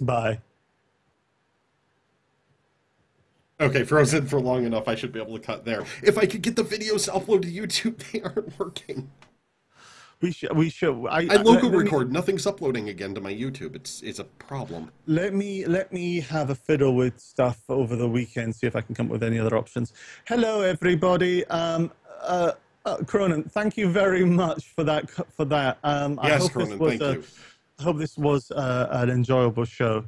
Bye. Okay, frozen for long enough. I should be able to cut there. If I could get the videos to upload to YouTube, they aren't working. We should. We should. I, I local let- let me- record. Nothing's uploading again to my YouTube. It's it's a problem. Let me let me have a fiddle with stuff over the weekend. See if I can come up with any other options. Hello, everybody. Um, uh, uh, Cronin, thank you very much for that. For that. Um, I Yes, hope Cronin, thank a, you. I hope this was uh, an enjoyable show.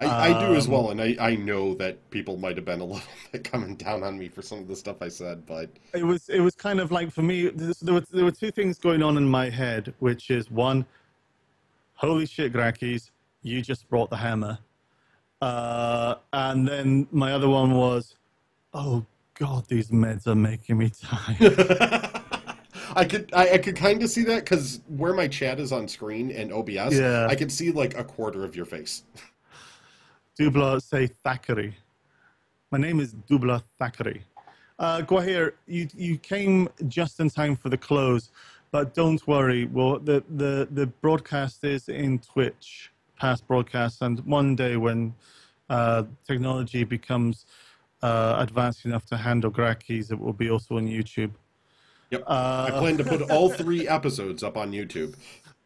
I, I do as Um, well, and I, I know that people might have been a little bit coming down on me for some of the stuff I said, but It was it was kind of like for me. There were there were two things going on in my head, which is one, holy shit, Grakis, you just brought the hammer, uh, and then my other one was, oh god, these meds are making me tired. I could I, I could kind of see that because where my chat is on screen and OBS, Yeah. I can see like a quarter of your face. Dubla say Thackeray. My name is Dubla Thackeray. Uh, Gwahir, you you came just in time for the close, but don't worry. Well, the the the broadcast is in Twitch, past broadcasts, and one day when uh, technology becomes uh, advanced enough to handle Grakis, it will be also on YouTube. Yep. Uh, I plan to put all three episodes up on YouTube.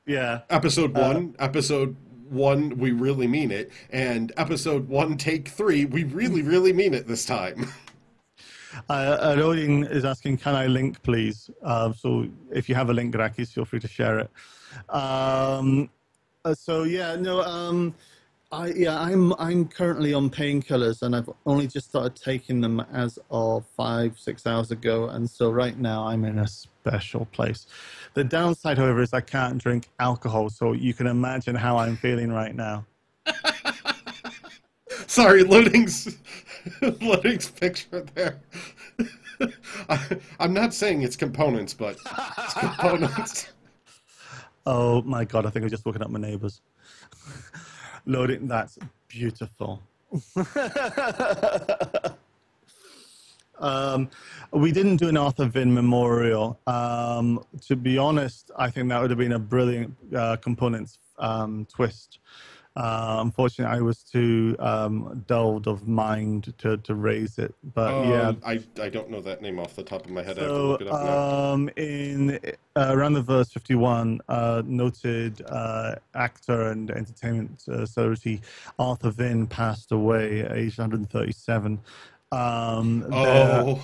Yeah. Episode Uh, one, episode one, we really mean it, and episode one, take three, we really, really mean it this time. Uh, Odin is asking, "Can I link, please?" Uh, so if you have a link, Grakis, feel free to share it. Um, uh, so yeah, no, um, I yeah, I'm I'm currently on painkillers, and I've only just started taking them as of five six hours ago, and so right now I'm in a special place. The downside, however, is I can't drink alcohol, so you can imagine how I'm feeling right now. Sorry, loading's loading's picture there. I, I'm not saying it's components, but it's components. Oh my god, I think I've just woken up my neighbors. Loading, that's beautiful. um, we didn't do an Arthur Vin memorial. Um, to be honest, I think that would have been a brilliant uh, components um, twist. Uh, unfortunately, I was too um, dulled of mind to, to raise it. But yeah, Um, I I don't know that name off the top of my head. I have to so, look it up now. um, in uh, around the verse 51, uh, noted uh, actor and entertainment uh, celebrity Arthur Vinn passed away at age 137. Um, there, Oh,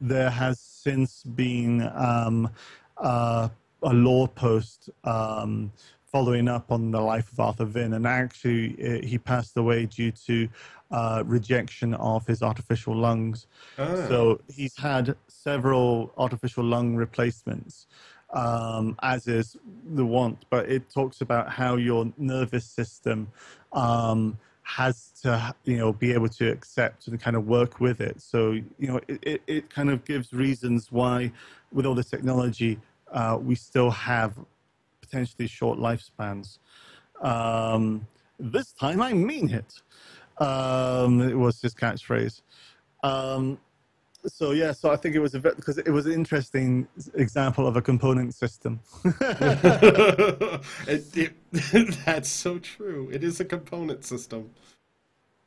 there has since been um, uh, a law post um, following up on the life of Arthur Vinn, and actually uh, he passed away due to uh, rejection of his artificial lungs. Ah. So he's had several artificial lung replacements, um, as is the want. But it talks about how your nervous system um, has to, you know, be able to accept and kind of work with it. So you know, it, it, it kind of gives reasons why, with all this technology, uh, we still have potentially short lifespans. Um, this time I mean it. Um, it was his catchphrase. Um, so yeah, so I think it was a bit because it was an interesting example of a component system. it, it, that's so true. It is a component system.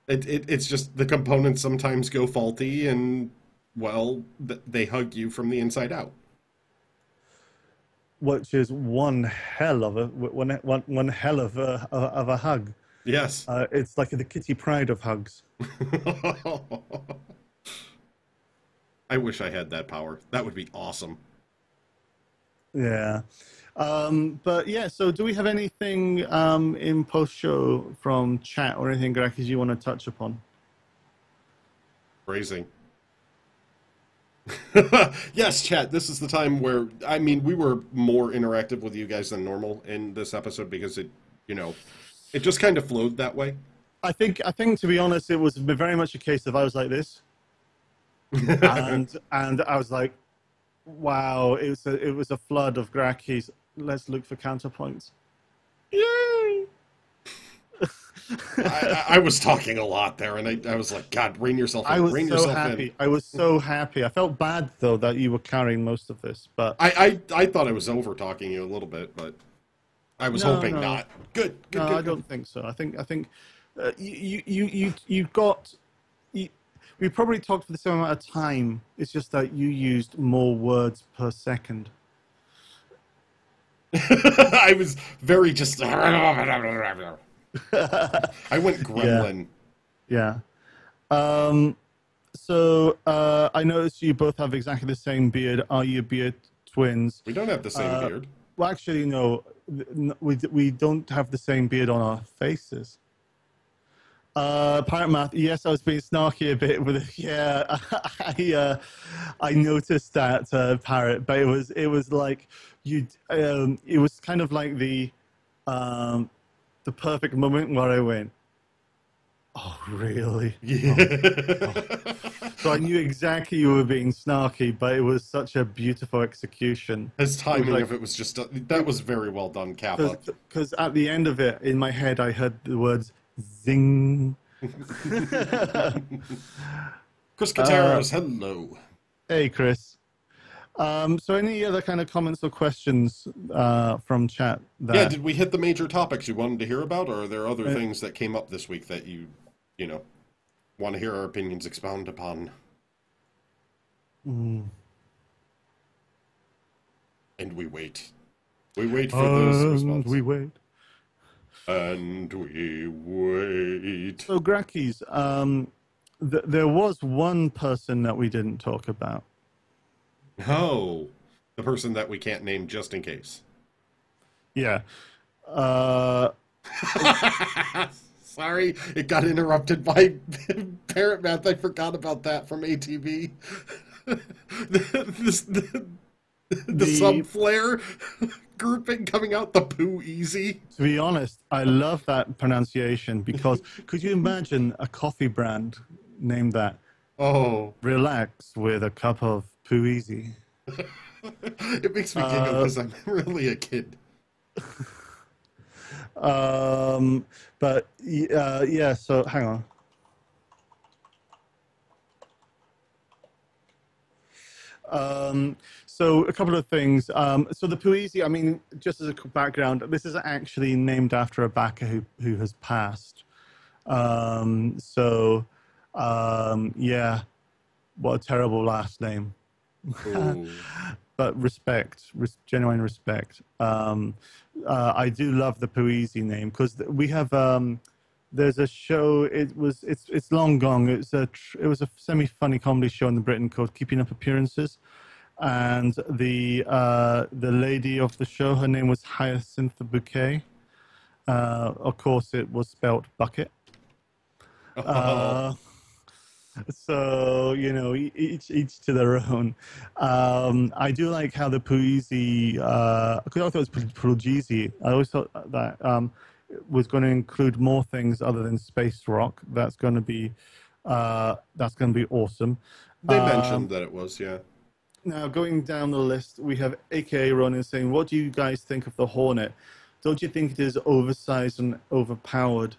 It, it it's just the components sometimes go faulty, and well, they hug you from the inside out. Which is one hell of a one one, one hell of a of a hug. Yes. Uh, it's like the Kitty Pryde of hugs. I wish I had that power. That would be awesome. Yeah. Um, but yeah, so do we have anything um, in post show from chat or anything, Grakis, you want to touch upon? Phrasing. yes, chat. This is the time where I mean we were more interactive with you guys than normal in this episode because it, you know, it just kind of flowed that way. I think I think to be honest, it was very much a case of I was like this, and and I was like, wow, it was a, it was a flood of Grakis. Let's look for counterpoints. Yay! I, I, was talking a lot there, and I, I was like, God, rein yourself in. I was rein so happy. in. I was so happy. I felt bad though that you were carrying most of this, but I, I, I thought I was over talking you a little bit, but I was No, hoping no. not. Good, good, no, good. I good. don't think so. I think I think uh, you, you, you, you've got. You, we probably talked for the same amount of time. It's just that you used more words per second. I was very just. I went gremlin. Yeah. Um, so uh, I noticed you both have exactly the same beard. Are you beard twins? We don't have the same Uh, beard. Well, actually, no. We, we don't have the same beard on our faces. Uh, Pirate Math, yes, I was being snarky a bit with it. Yeah, I, uh, I noticed that, uh, Parrot, but it was, it was like you, um, it was kind of like the, um, the perfect moment where I went, oh, really? Yeah. So I knew exactly you were being snarky, but it was such a beautiful execution. His timing like- of it was just that was very well done, Kappa. Because at the end of it, in my head, I heard the words zing. Chris Uh, hello. Hey, Chris. Um, so, any other kind of comments or questions uh, from chat? That, Yeah, did we hit the major topics you wanted to hear about, or are there other Uh, things that came up this week that you, you know, want to hear our opinions expound upon? Mm. And we wait. We wait for those And responses. we wait. And we wait. So, Grakis, um, th- there was one person that we didn't talk about. No, the person that we can't name just in case. Yeah. Uh, Sorry, it got interrupted by parrot math. I forgot about that from ATV. the, this- the, the, The- sub flare grouping coming out the poo easy. to be honest, I love that pronunciation because could you imagine a coffee brand named that? Oh, Relax with a cup of Poo Easy. it makes me giggle Uh, because I'm really a kid. Um, but uh, yeah, so hang on. Um, so a couple of things. Um, so the Puisi, I mean, just as a background, this is actually named after a backer who who has passed. Um, so um, yeah, what a terrible last name. but respect, res- genuine respect. Um, uh, I do love the Puisi name because we have. Um, there's a show. It was. It's. It's long gone. It's a. Tr- it was a semi-funny comedy show in the Britain called Keeping Up Appearances, and the uh, the lady of the show, her name was Hyacinth Bouquet. Uh, of course, it was spelt bucket. Uh, so you know, each each to their own. Um, I do like how the Puisi, uh, because I thought it was Puglisi. I always thought that um, was going to include more things other than space rock. That's going to be uh, that's going to be awesome. they Um, mentioned that it was, yeah. Now, going down the list, we have AKA Ronin saying, What do you guys think of the Hornet? Don't you think it is oversized and overpowered?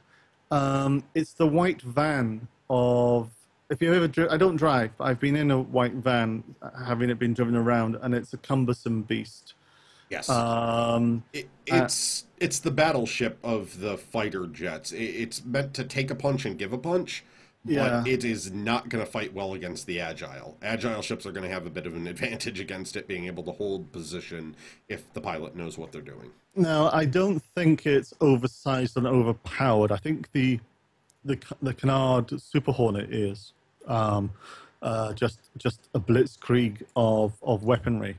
Um, it's the white van of. If you ever, dri- I don't drive. I've been in a white van, having it been driven around, and it's a cumbersome beast. Yes. Um, It, it's it's the battleship of the fighter jets. It, it's meant to take a punch and give a punch, but Yeah. it is not going to fight well against the agile. Agile ships are going to have a bit of an advantage against it being able to hold position if the pilot knows what they're doing. No, I don't think it's oversized and overpowered. I think the the the Canard Super Hornet is um, uh, just just a blitzkrieg of of weaponry.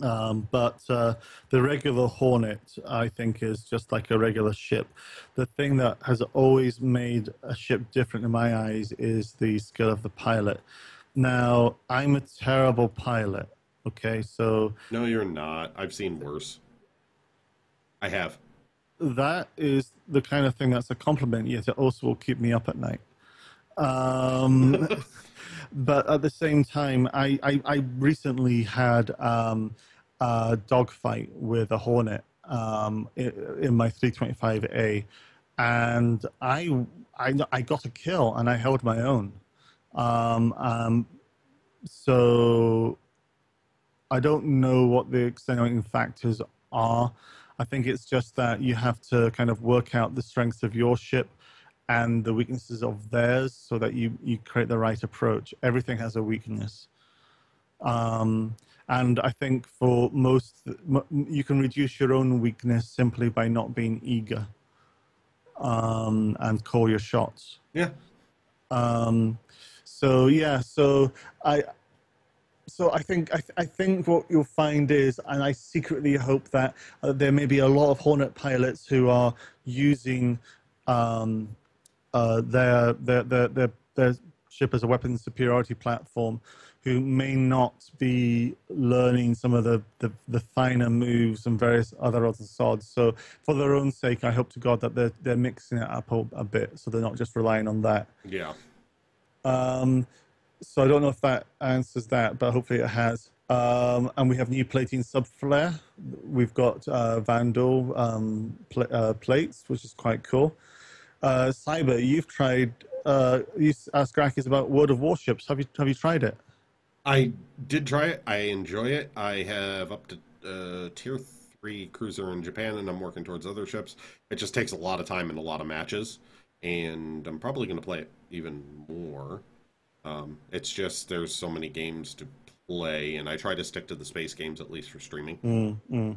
Um, but uh, the regular Hornet, I think, is just like a regular ship. The thing that has always made a ship different in my eyes is the skill of the pilot. Now, I'm a terrible pilot. Okay, so No, you're not. I've seen worse. I have. that is the kind of thing that's a compliment, yet it also will keep me up at night. Um, but at the same time, I, I, I recently had um, a dogfight with a Hornet um, in, my 325A, and I, I, I got a kill and I held my own. Um, um, so I don't know what the extenuating factors are. I think it's just that you have to kind of work out the strengths of your ship and the weaknesses of theirs so that you, you create the right approach. Everything has a weakness. Um, and I think for most, you can reduce your own weakness simply by not being eager um, and call your shots. Yeah. Um, so yeah, so I, so I think I, th- I, think what you'll find is, and I secretly hope that uh, there may be a lot of Hornet pilots who are using um, their, their, their their their ship as a weapons superiority platform, who may not be learning some of the, the, the finer moves and various other other sods. So for their own sake, I hope to God that they're they're mixing it up a, a bit, so they're not just relying on that. Yeah. Um, so I don't know if that answers that, but hopefully it has. Um, and we have new plating subflare. We've got uh, Vanduul um, pl- uh, plates, which is quite cool. Uh, Cyber, you've tried. Uh, you asked Grakis about World of Warships. Have you have you tried it? I did try it. I enjoy it. I have up to uh, tier three cruiser in Japan, and I'm working towards other ships. It just takes a lot of time and a lot of matches, and I'm probably going to play it even more. Um, it's just there's so many games to play, and I try to stick to the space games at least for streaming. Mm, mm.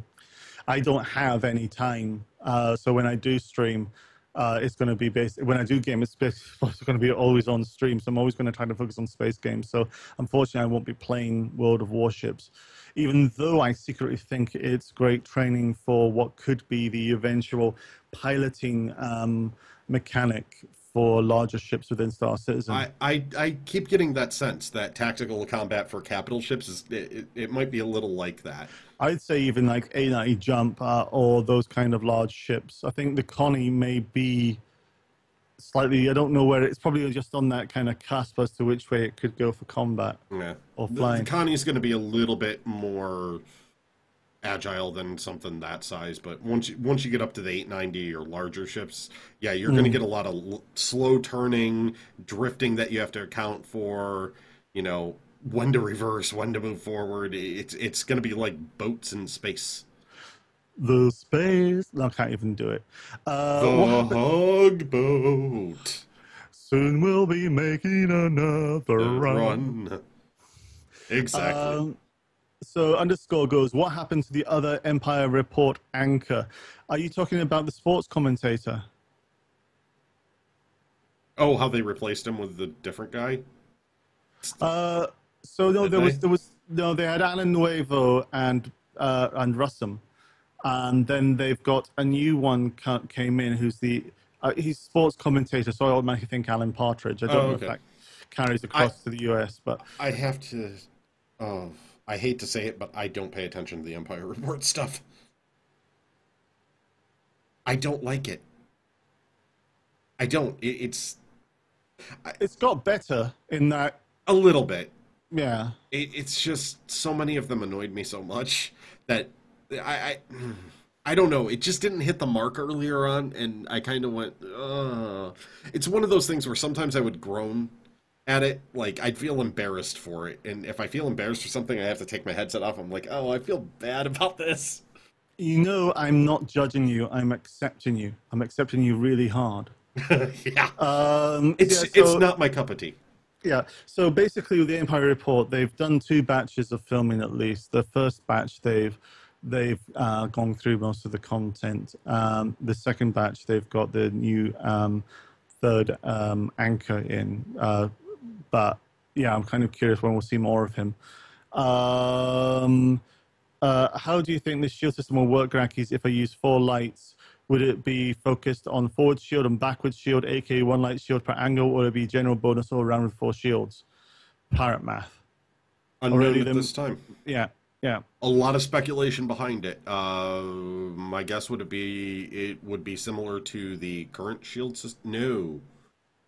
I don't have any time, uh, so when I do stream, uh, it's going to be based. When I do game, it's, going to be always on stream. So I'm always going to try to focus on space games. So unfortunately, I won't be playing World of Warships, even though I secretly think it's great training for what could be the eventual piloting um, mechanic for larger ships within Star Citizen. I, I, I keep getting that sense that tactical combat for capital ships is it, it might be a little like that. I'd say even like 890 Jump uh, or those kind of large ships. I think the Connie may be slightly. I don't know where it's probably just on that kind of cusp as to which way it could go for combat. Yeah, or flying. The, the is going to be a little bit more agile than something that size. But once you, once you get up to the 890 or larger ships, yeah, you're mm. going to get a lot of l- slow turning, drifting that you have to account for. You know when to reverse, when to move forward. It's it's going to be like boats in space. The space. No, I can't even do it. Uh, the hug boat. Soon we'll be making another run. run. Exactly. Um, so underscore goes, what happened to the other Empire Report anchor? Are you talking about the sports commentator? Oh, how they replaced him with the different guy? Uh, so no, Did there they? was there was no, they had Alan Nuevo and uh, and Russum, and then they've got a new one came in who's the uh, he's sports commentator. So I automatically think Alan Partridge. I don't oh, know okay. if that carries across I, to the US, but I have to. Oh, I hate to say it, but I don't pay attention to the Empire Report stuff. I don't like it. I don't. It, it's. I, it's got better in that. A little bit. Yeah. It, it's just so many of them annoyed me so much that I, I. I don't know. It just didn't hit the mark earlier on, and I kind of went. Ugh. It's one of those things where sometimes I would groan at it, like I'd feel embarrassed for it. And if I feel embarrassed for something, I have to take my headset off. I'm like, oh, I feel bad about this. You know, I'm not judging you. I'm accepting you. I'm accepting you really hard. yeah. Um, it's yeah, so, it's not my cup of tea. Yeah. So basically, with the Empire Report, they've done two batches of filming at least. The first batch, they've they've uh, gone through most of the content. Um, the second batch, they've got the new um, third um, anchor in. Uh, but yeah, I'm kind of curious when we'll see more of him. Um, uh, how do you think this shield system will work, Grakis, if I use four lights? Would it be focused on forward shield and backward shield, aka one light shield per angle, or would it be general bonus all around with four shields? Pirate math. Unknown at them, this time. Yeah, yeah. A lot of speculation behind it. Uh, my guess would it be it would be similar to the current shield system. No,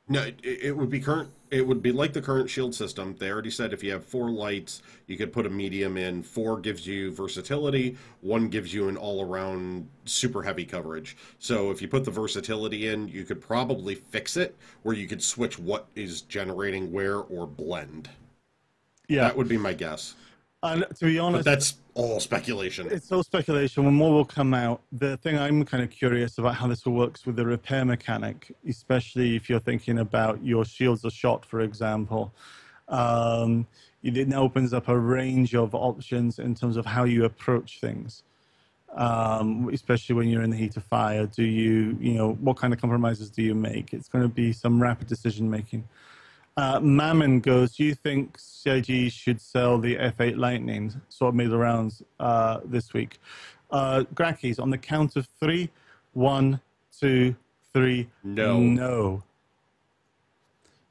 no, it, it, would be current. It would be like the current shield system. They already said if you have four lights, you could put a medium in. Four gives you versatility. One gives you an all-around super heavy coverage. So if you put the versatility in, you could probably fix it where you could switch what is generating where or blend. Yeah, that would be my guess. And to be But honest, that's all speculation. it's all speculation. When more will come out, the thing I'm kind of curious about how this all works with the repair mechanic, especially if you're thinking about your shields are shot, for example. Um, it now opens up a range of options in terms of how you approach things. Um, especially when you're in the heat of fire, do you, you know, what kind of compromises do you make? It's going to be some rapid decision making. Uh, Mammon goes, Do you think CIG should sell the F8 Lightning? Sort of made the rounds uh, this week. Uh, Grakis, on the count of three, one, two, three. No. No.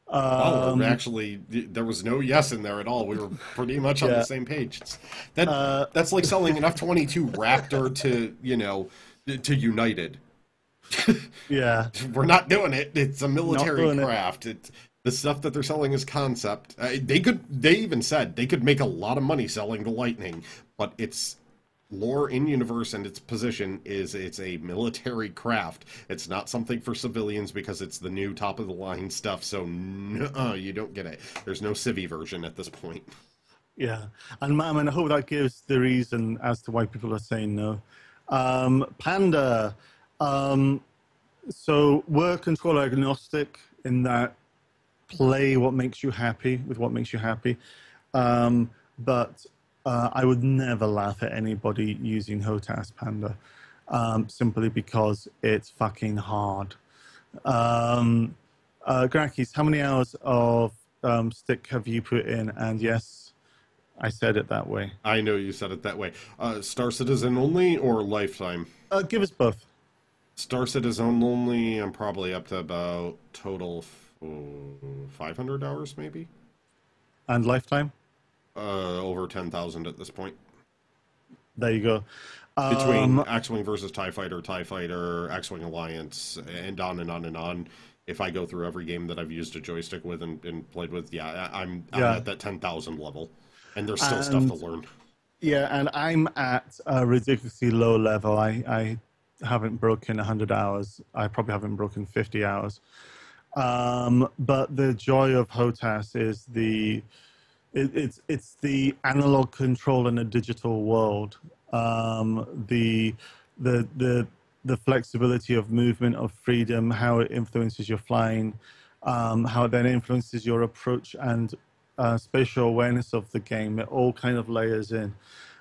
Oh, Um, actually, there was no yes in there at all. We were pretty much on Yeah. the same page. It's- that Uh, that's like selling an F twenty two Raptor to you know to United. yeah. We're not doing it. It's a military it. craft. It. The stuff that they're selling is concept. Uh, they could. They even said they could make a lot of money selling the Lightning, but it's lore in universe and its position is it's a military craft. It's not something for civilians because it's the new top of the line stuff. So no, you don't get it. There's no civvy version at this point. Yeah, and Mammon, I hope that gives the reason as to why people are saying no. Um, Panda, um, so we're control agnostic in that play what makes you happy with what makes you happy, um, but uh, I would never laugh at anybody using HOTAS Panda, um, simply because it's fucking hard. Um, uh, Grakis, how many hours of um, stick have you put in? And yes, I said it that way. I know you said it that way. Uh, Star Citizen only or Lifetime? Uh, give us both. Star Citizen only. I'm probably up to about total 500 hours, maybe. And lifetime. Uh, over 10,000 at this point. There you go. Between Um, X-wing versus Tie Fighter, Tie Fighter, X-wing Alliance, and on and on and on. If I go through every game that I've used a joystick with and, and played with, yeah, I'm, I'm Yeah. at that 10,000 level, and there's still stuff to learn. yeah, and I'm at a ridiculously low level. I, I haven't broken 100 hours. I probably haven't broken 50 hours. Um, but the joy of HOTAS is the it, it's it's the analog control in a digital world. Um, the the the the flexibility of movement of freedom, how it influences your flying, um, how it then influences your approach and uh, spatial awareness of the game. It all kind of layers in.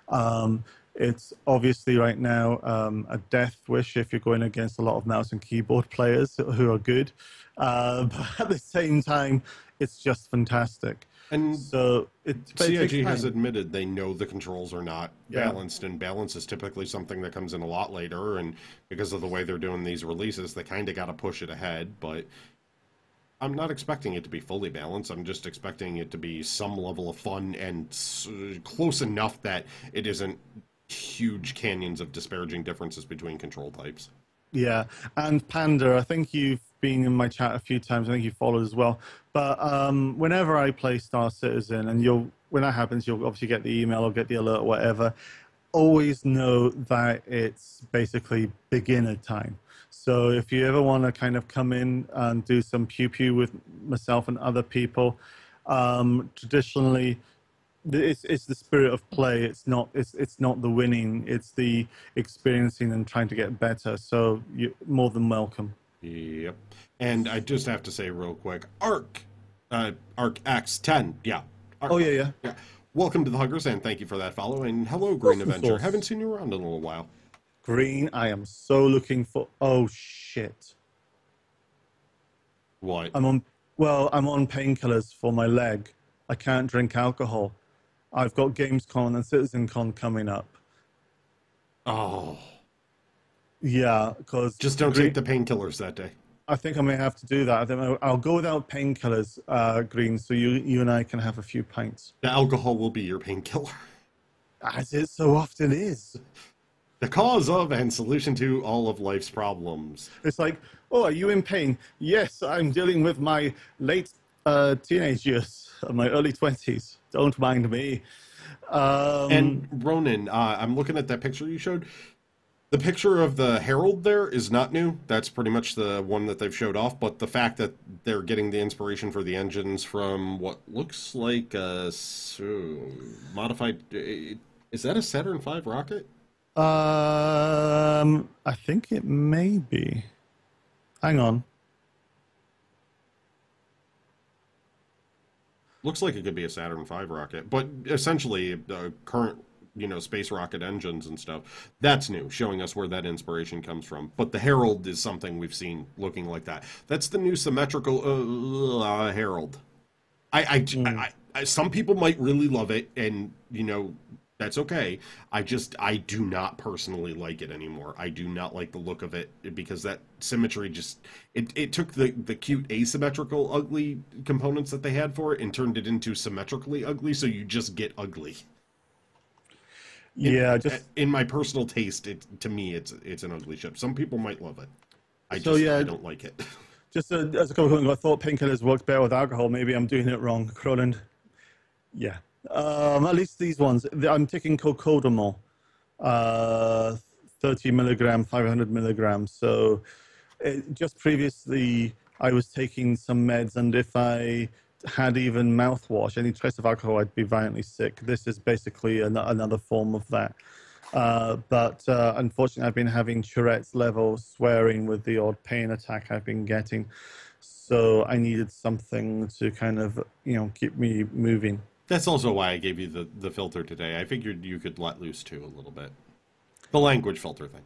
Um, it's obviously right now um, a death wish if you're going against a lot of mouse and keyboard players who are good, uh, but at the same time, it's just fantastic. And So it, CIG has admitted they know the controls are not Yeah. balanced, and balance is typically something that comes in a lot later. And because of the way they're doing these releases, they kind of got to push it ahead. But I'm not expecting it to be fully balanced. I'm just expecting it to be some level of fun and close enough that it isn't huge canyons of disparaging differences between control types. Yeah, and Panda, I think you've been in my chat a few times. I think you followed as well. But um, whenever I play Star Citizen, and you'll when that happens, you'll obviously get the email or get the alert, or whatever. Always know that it's basically beginner time. So if you ever want to kind of come in and do some pew pew with myself and other people, um, traditionally it's it's the spirit of play. It's not it's it's not the winning. It's the experiencing and trying to get better. So you're more than welcome. Yep. And I just have to say real quick, Arc, uh, Arc X10, yeah. Arc, Oh yeah, yeah. yeah. Welcome to the Huggers, and thank you for that follow. And hello, Green Awesome Avenger. Haven't seen you around in a little while. Green. I am so looking for. Oh shit. What? I'm on. Well, I'm on painkillers for my leg. I can't drink alcohol. I've got Gamescom and CitizenCon coming up. oh, Yeah, because just don't take the painkillers that day. I think I may have to do that. I think I'll- I'll go without painkillers, uh, Green, so you you and I can have a few pints, The alcohol will be your painkiller. as it so often is. The cause of and solution to all of life's problems. It's like, oh, are you in pain? Yes, I'm dealing with my late uh, teenage years, uh, my early twenties. Don't mind me. Um, And Ronan, uh, I'm looking at that picture you showed. The picture of the Herald there is not new. That's pretty much the one that they've showed off. But the fact that they're getting the inspiration for the engines from what looks like a so, modified. Is that a Saturn V rocket? Um, I think it may be. Hang on. Looks like it could be a Saturn V rocket, but essentially, the current you know space rocket engines and stuff. That's new showing us where that inspiration comes from. But the herald is something we've seen looking like that. That's the new symmetrical uh, uh, herald. I I, mm. I I, some people might really love it and you know that's okay i just i do not personally like it anymore i do not like the look of it because that symmetry just it, it took the the cute asymmetrical ugly components that they had for it and turned it into symmetrically ugly so you just get ugly yeah, just in my personal taste, it to me it's it's an ugly ship. Some people might love it. I so, just yeah, I don't like it. Just uh, as a couple of things, I thought painkillers worked better with alcohol. Maybe I'm doing it wrong, Croland. Yeah, um, at least these ones. I'm taking cocodamol, uh, 30 milligram, 500 milligrams. So it, just previously, I was taking some meds, and if I had even mouthwash, any trace of alcohol, I'd be violently sick. This is basically an, another form of that. Uh, but uh, unfortunately, I've been having Tourette's level swearing with the odd pain attack I've been getting. So I needed something to kind of, you know, keep me moving. That's also why I gave you the, the filter today. I figured you could let loose too a little bit. The language filter thing.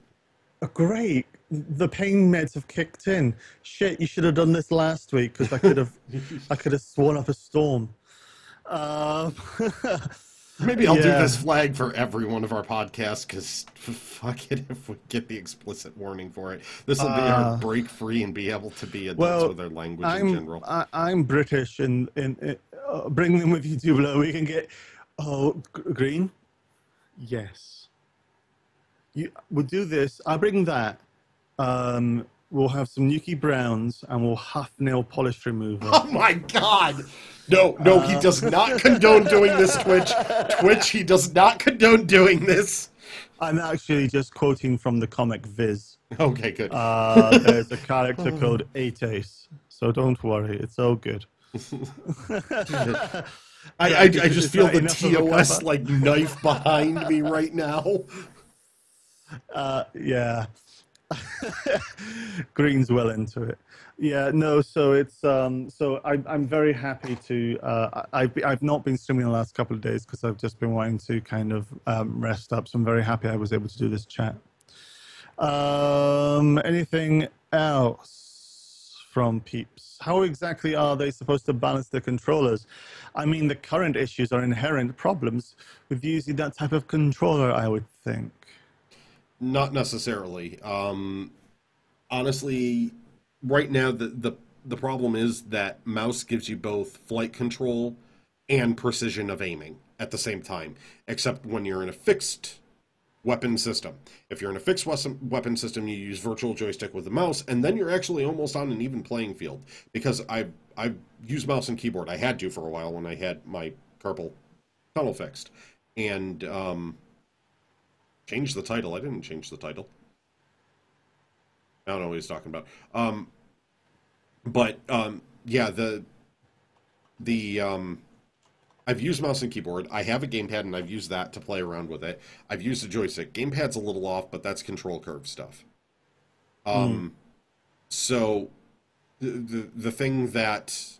Oh, great. The pain meds have kicked in. Shit, you should have done this last week because I could have, I could have sworn up a storm. Uh, Maybe I'll yeah. do this flag for every one of our podcasts because fuck it if we get the explicit warning for it. This will be uh, our break free and be able to be adults well, with our language I'm, in general. I, am British and, and, and uh, bring them with you, Tublo. We can get oh green. Yes you, we'll do this. I'll bring that. Um, we'll have some Newkie Browns and we'll huff nail polish remover. Oh my god! No, no, uh, he does not condone doing this, Twitch. Twitch, he does not condone doing this. I'm actually just quoting from the comic Viz. Okay, good. Uh, there's a character called Ace, so don't worry, it's all good. I, I, I, just feel the TOS like knife behind me right now. Uh, yeah. Green's well into it. Yeah, no. So it's um, so I, I'm very happy to. Uh, I've I've not been streaming the last couple of days because I've just been wanting to kind of um, rest up. So I'm very happy I was able to do this chat. Um, anything else from peeps? How exactly are they supposed to balance the controllers? I mean, the current issues are inherent problems with using that type of controller. I would think. Not necessarily. Um, honestly, right now the, the the problem is that mouse gives you both flight control and precision of aiming at the same time, except when you're in a fixed weapon system. If you're in a fixed weapon system, you use virtual joystick with the mouse, and then you're actually almost on an even playing field. Because I I use mouse and keyboard. I had to for a while when I had my carpal tunnel fixed, and um, Change the title. I didn't change the title. I don't know what he's talking about. Um, but um, yeah, the the um, I've used mouse and keyboard. I have a gamepad and I've used that to play around with it. I've used a joystick. Gamepad's a little off, but that's control curve stuff. Um, mm. so the, the the thing that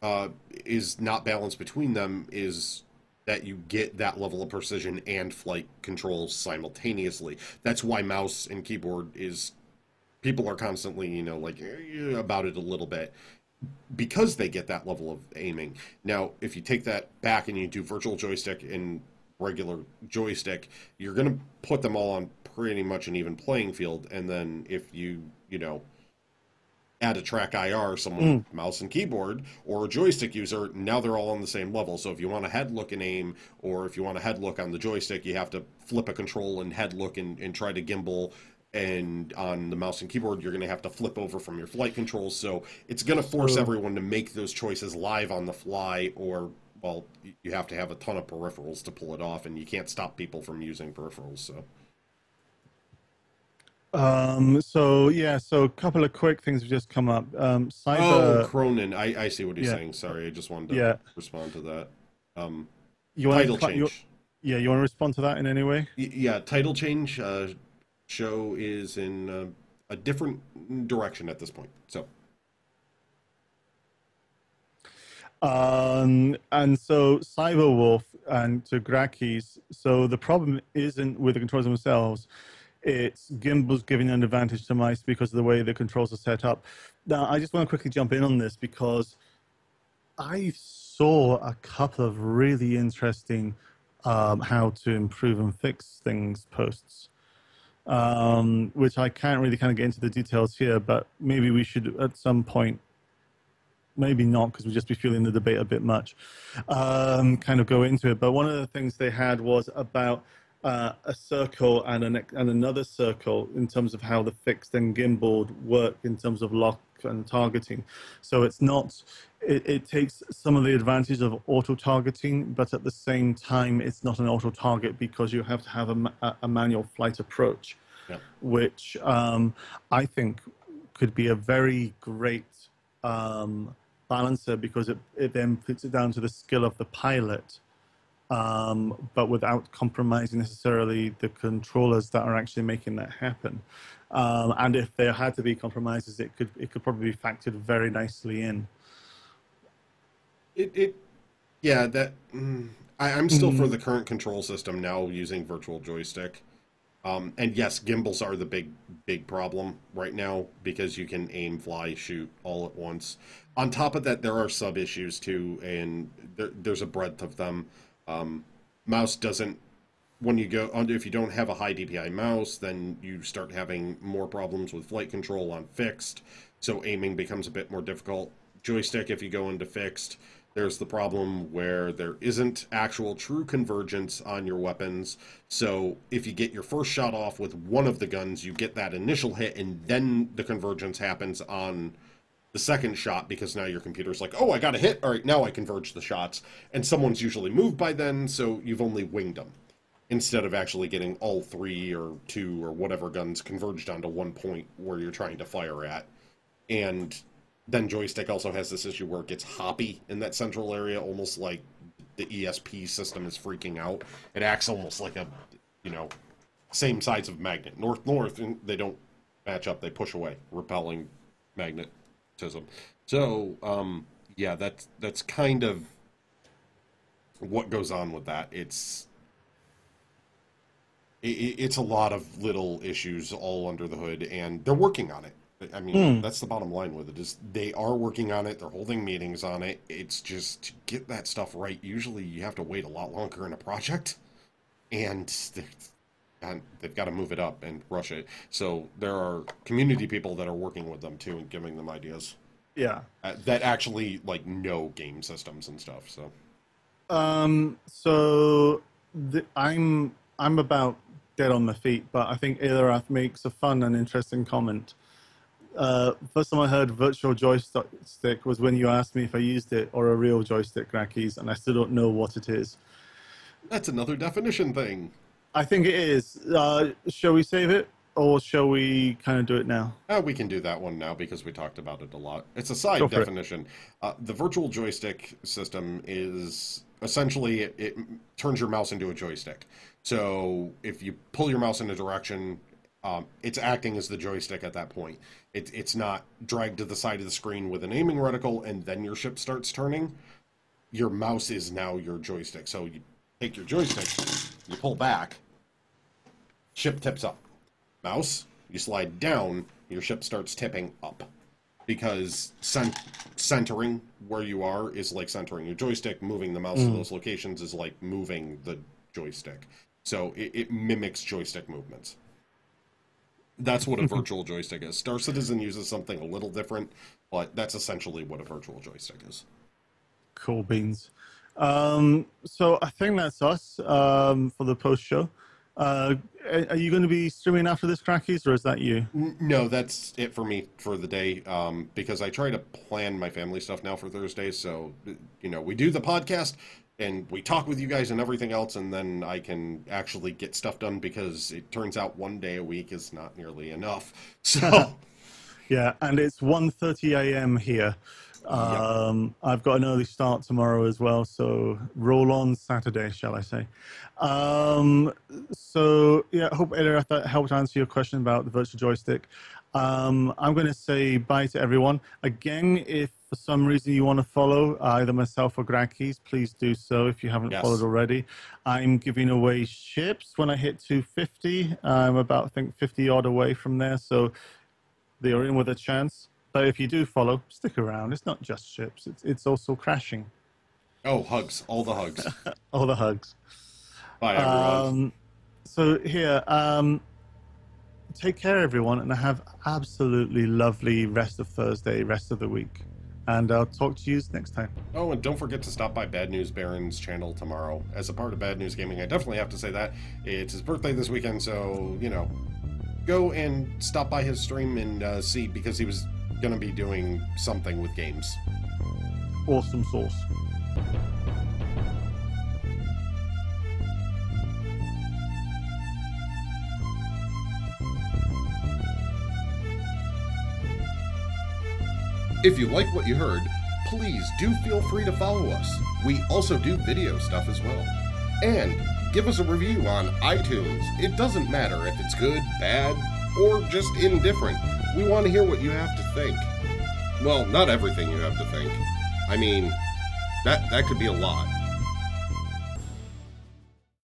uh, is not balanced between them is that you get that level of precision and flight controls simultaneously. That's why mouse and keyboard is people are constantly, you know, like eh, about it a little bit because they get that level of aiming. Now, if you take that back and you do virtual joystick and regular joystick, you're going to put them all on pretty much an even playing field and then if you, you know, add a track IR, someone mm. mouse and keyboard, or a joystick user, now they're all on the same level. So if you want a head look and aim, or if you want a head look on the joystick, you have to flip a control and head look and, and try to gimbal. And on the mouse and keyboard, you're going to have to flip over from your flight controls. So it's going to force everyone to make those choices live on the fly, or well, you have to have a ton of peripherals to pull it off, and you can't stop people from using peripherals. So Um, so yeah, so a couple of quick things have just come up. Um, cyber. Oh, Cronin. I, I see what he's Yeah. saying. Sorry, I just wanted to Yeah. respond to that. Um, you want title to, you, change. yeah, you want to respond to that in any way? Y- Yeah, title change. Uh, show is in uh, a different direction at this point. So Um, and so Cyberwolf and to Grakis, so the problem isn't with the controllers themselves. It's Gimbal's giving an advantage to mice because of the way the controls are set up. Now, I just want to quickly jump in on this because I saw a couple of really interesting um, how to improve and fix things posts, um, which I can't really kind of get into the details here, but maybe we should at some point maybe not because we'd just be feeling the debate a bit much um, kind of go into it but one of the things they had was about uh, a circle and, an, and another circle in terms of how the fixed and gimbal work in terms of lock and targeting so it's not it, it takes some of the advantage of auto targeting but at the same time it's not an auto target because you have to have a, a- manual flight approach Yeah. which um, i think could be a very great um, balancer because it, it then puts it down to the skill of the pilot, um, but without compromising necessarily the controllers that are actually making that happen. Um, and if there had to be compromises, it could it could probably be factored very nicely in. it, it yeah, that mm, I, I'm still for the current control system now using virtual joystick. Um, and yes, gimbals are the big big problem right now because you can aim, fly, shoot all at once. On top of that, there are sub issues too, and there, there's a breadth of them. Um, mouse doesn't when you go if you don't have a high DPI mouse, then you start having more problems with flight control on fixed. So aiming becomes a bit more difficult. Joystick, if you go into fixed, there's the problem where there isn't actual true convergence on your weapons. So if you get your first shot off with one of the guns, you get that initial hit, and then the convergence happens on the second shot because now your computer's like, oh, I got a hit. All right, now I converge the shots. And someone's usually moved by then, so you've only winged them instead of actually getting all three or two or whatever guns converged onto one point where you're trying to fire at. And then joystick also has this issue where it gets hoppy in that central area, almost like the ESP system is freaking out. It acts almost like a, you know, same size of magnet. North north, and they don't match up. They push away, repelling magnetism. So, um, yeah, that's that's kind of what goes on with that. It's it, it's a lot of little issues all under the hood, and they're working on it. I mean, that's the bottom line with it is they are working on it. They're holding meetings on it. It's just to get that stuff right. Usually, you have to wait a lot longer in a project, and they've, and they've got to move it up and rush it. So there are community people that are working with them too and giving them ideas Yeah. uh, that actually like know game systems and stuff. So Um, so the, I'm I'm about dead on my feet, but I think Ilarath makes a fun and interesting comment. Uh, first time I heard virtual joystick was when you asked me if I used it or a real joystick, Rakis, and I still don't know what it is. that's another definition thing. I think it is. Uh, shall we save it, or shall we kind of do it now? Uh, we can do that one now because we talked about it a lot. It's a side Go for it. definition. Uh, the virtual joystick system is essentially it, it turns your mouse into a joystick. So if you pull your mouse in a direction, um, it's acting as the joystick at that point. It, it's not dragged to the side of the screen with an aiming reticle and then your ship starts turning. Your mouse is now your joystick. So you take your joystick, you pull back, ship tips up. Mouse, you slide down, your ship starts tipping up. Because cent- centering where you are is like centering your joystick. Moving the mouse to those locations is like moving the joystick. So it, it mimics joystick movements. That's what a virtual joystick is. Star Citizen uses something a little different, but that's essentially what a virtual joystick is. Cool beans. Um, so I think that's us um, for the post show. Uh, are you going to be streaming after this, Grakis, or is that you? No, that's it for me for the day. Um, because I try to plan my family stuff now for Thursday. So, you know, we do the podcast, and we talk with you guys and everything else, and then I can actually get stuff done because it turns out one day a week is not nearly enough. So. yeah, and it's 1.30 a.m. here. Um, I've got an early start tomorrow as well, so roll on Saturday, shall I say? Um, so yeah, I hope that helped answer your question about the virtual joystick. Um, I'm going to say bye to everyone. Again, if for some reason you want to follow either myself or Grakis, please do so if you haven't yes. followed already. I'm giving away ships when I hit 250. I'm about, I think, 50 odd away from there, so they are in with a chance. But if you do follow, stick around. It's not just ships, it's, it's also crashing. Oh, hugs. All the hugs. all the hugs. Bye, everyone. Um, so here, um, take care, everyone, and have absolutely lovely rest of Thursday, rest of the week. And I'll talk to you next time. Oh, and don't forget to stop by Bad News Baron's channel tomorrow. As a part of Bad News Gaming, I definitely have to say that. It's his birthday this weekend, so, you know, go and stop by his stream and uh, see, because he was going to be doing something with games. Awesome sauce. If you like what you heard, please do feel free to follow us. We also do video stuff as well. And give us a review on iTunes. It doesn't matter if it's good, bad, or just indifferent. We want to hear what you have to think. Well, not everything you have to think. I mean, that that could be a lot.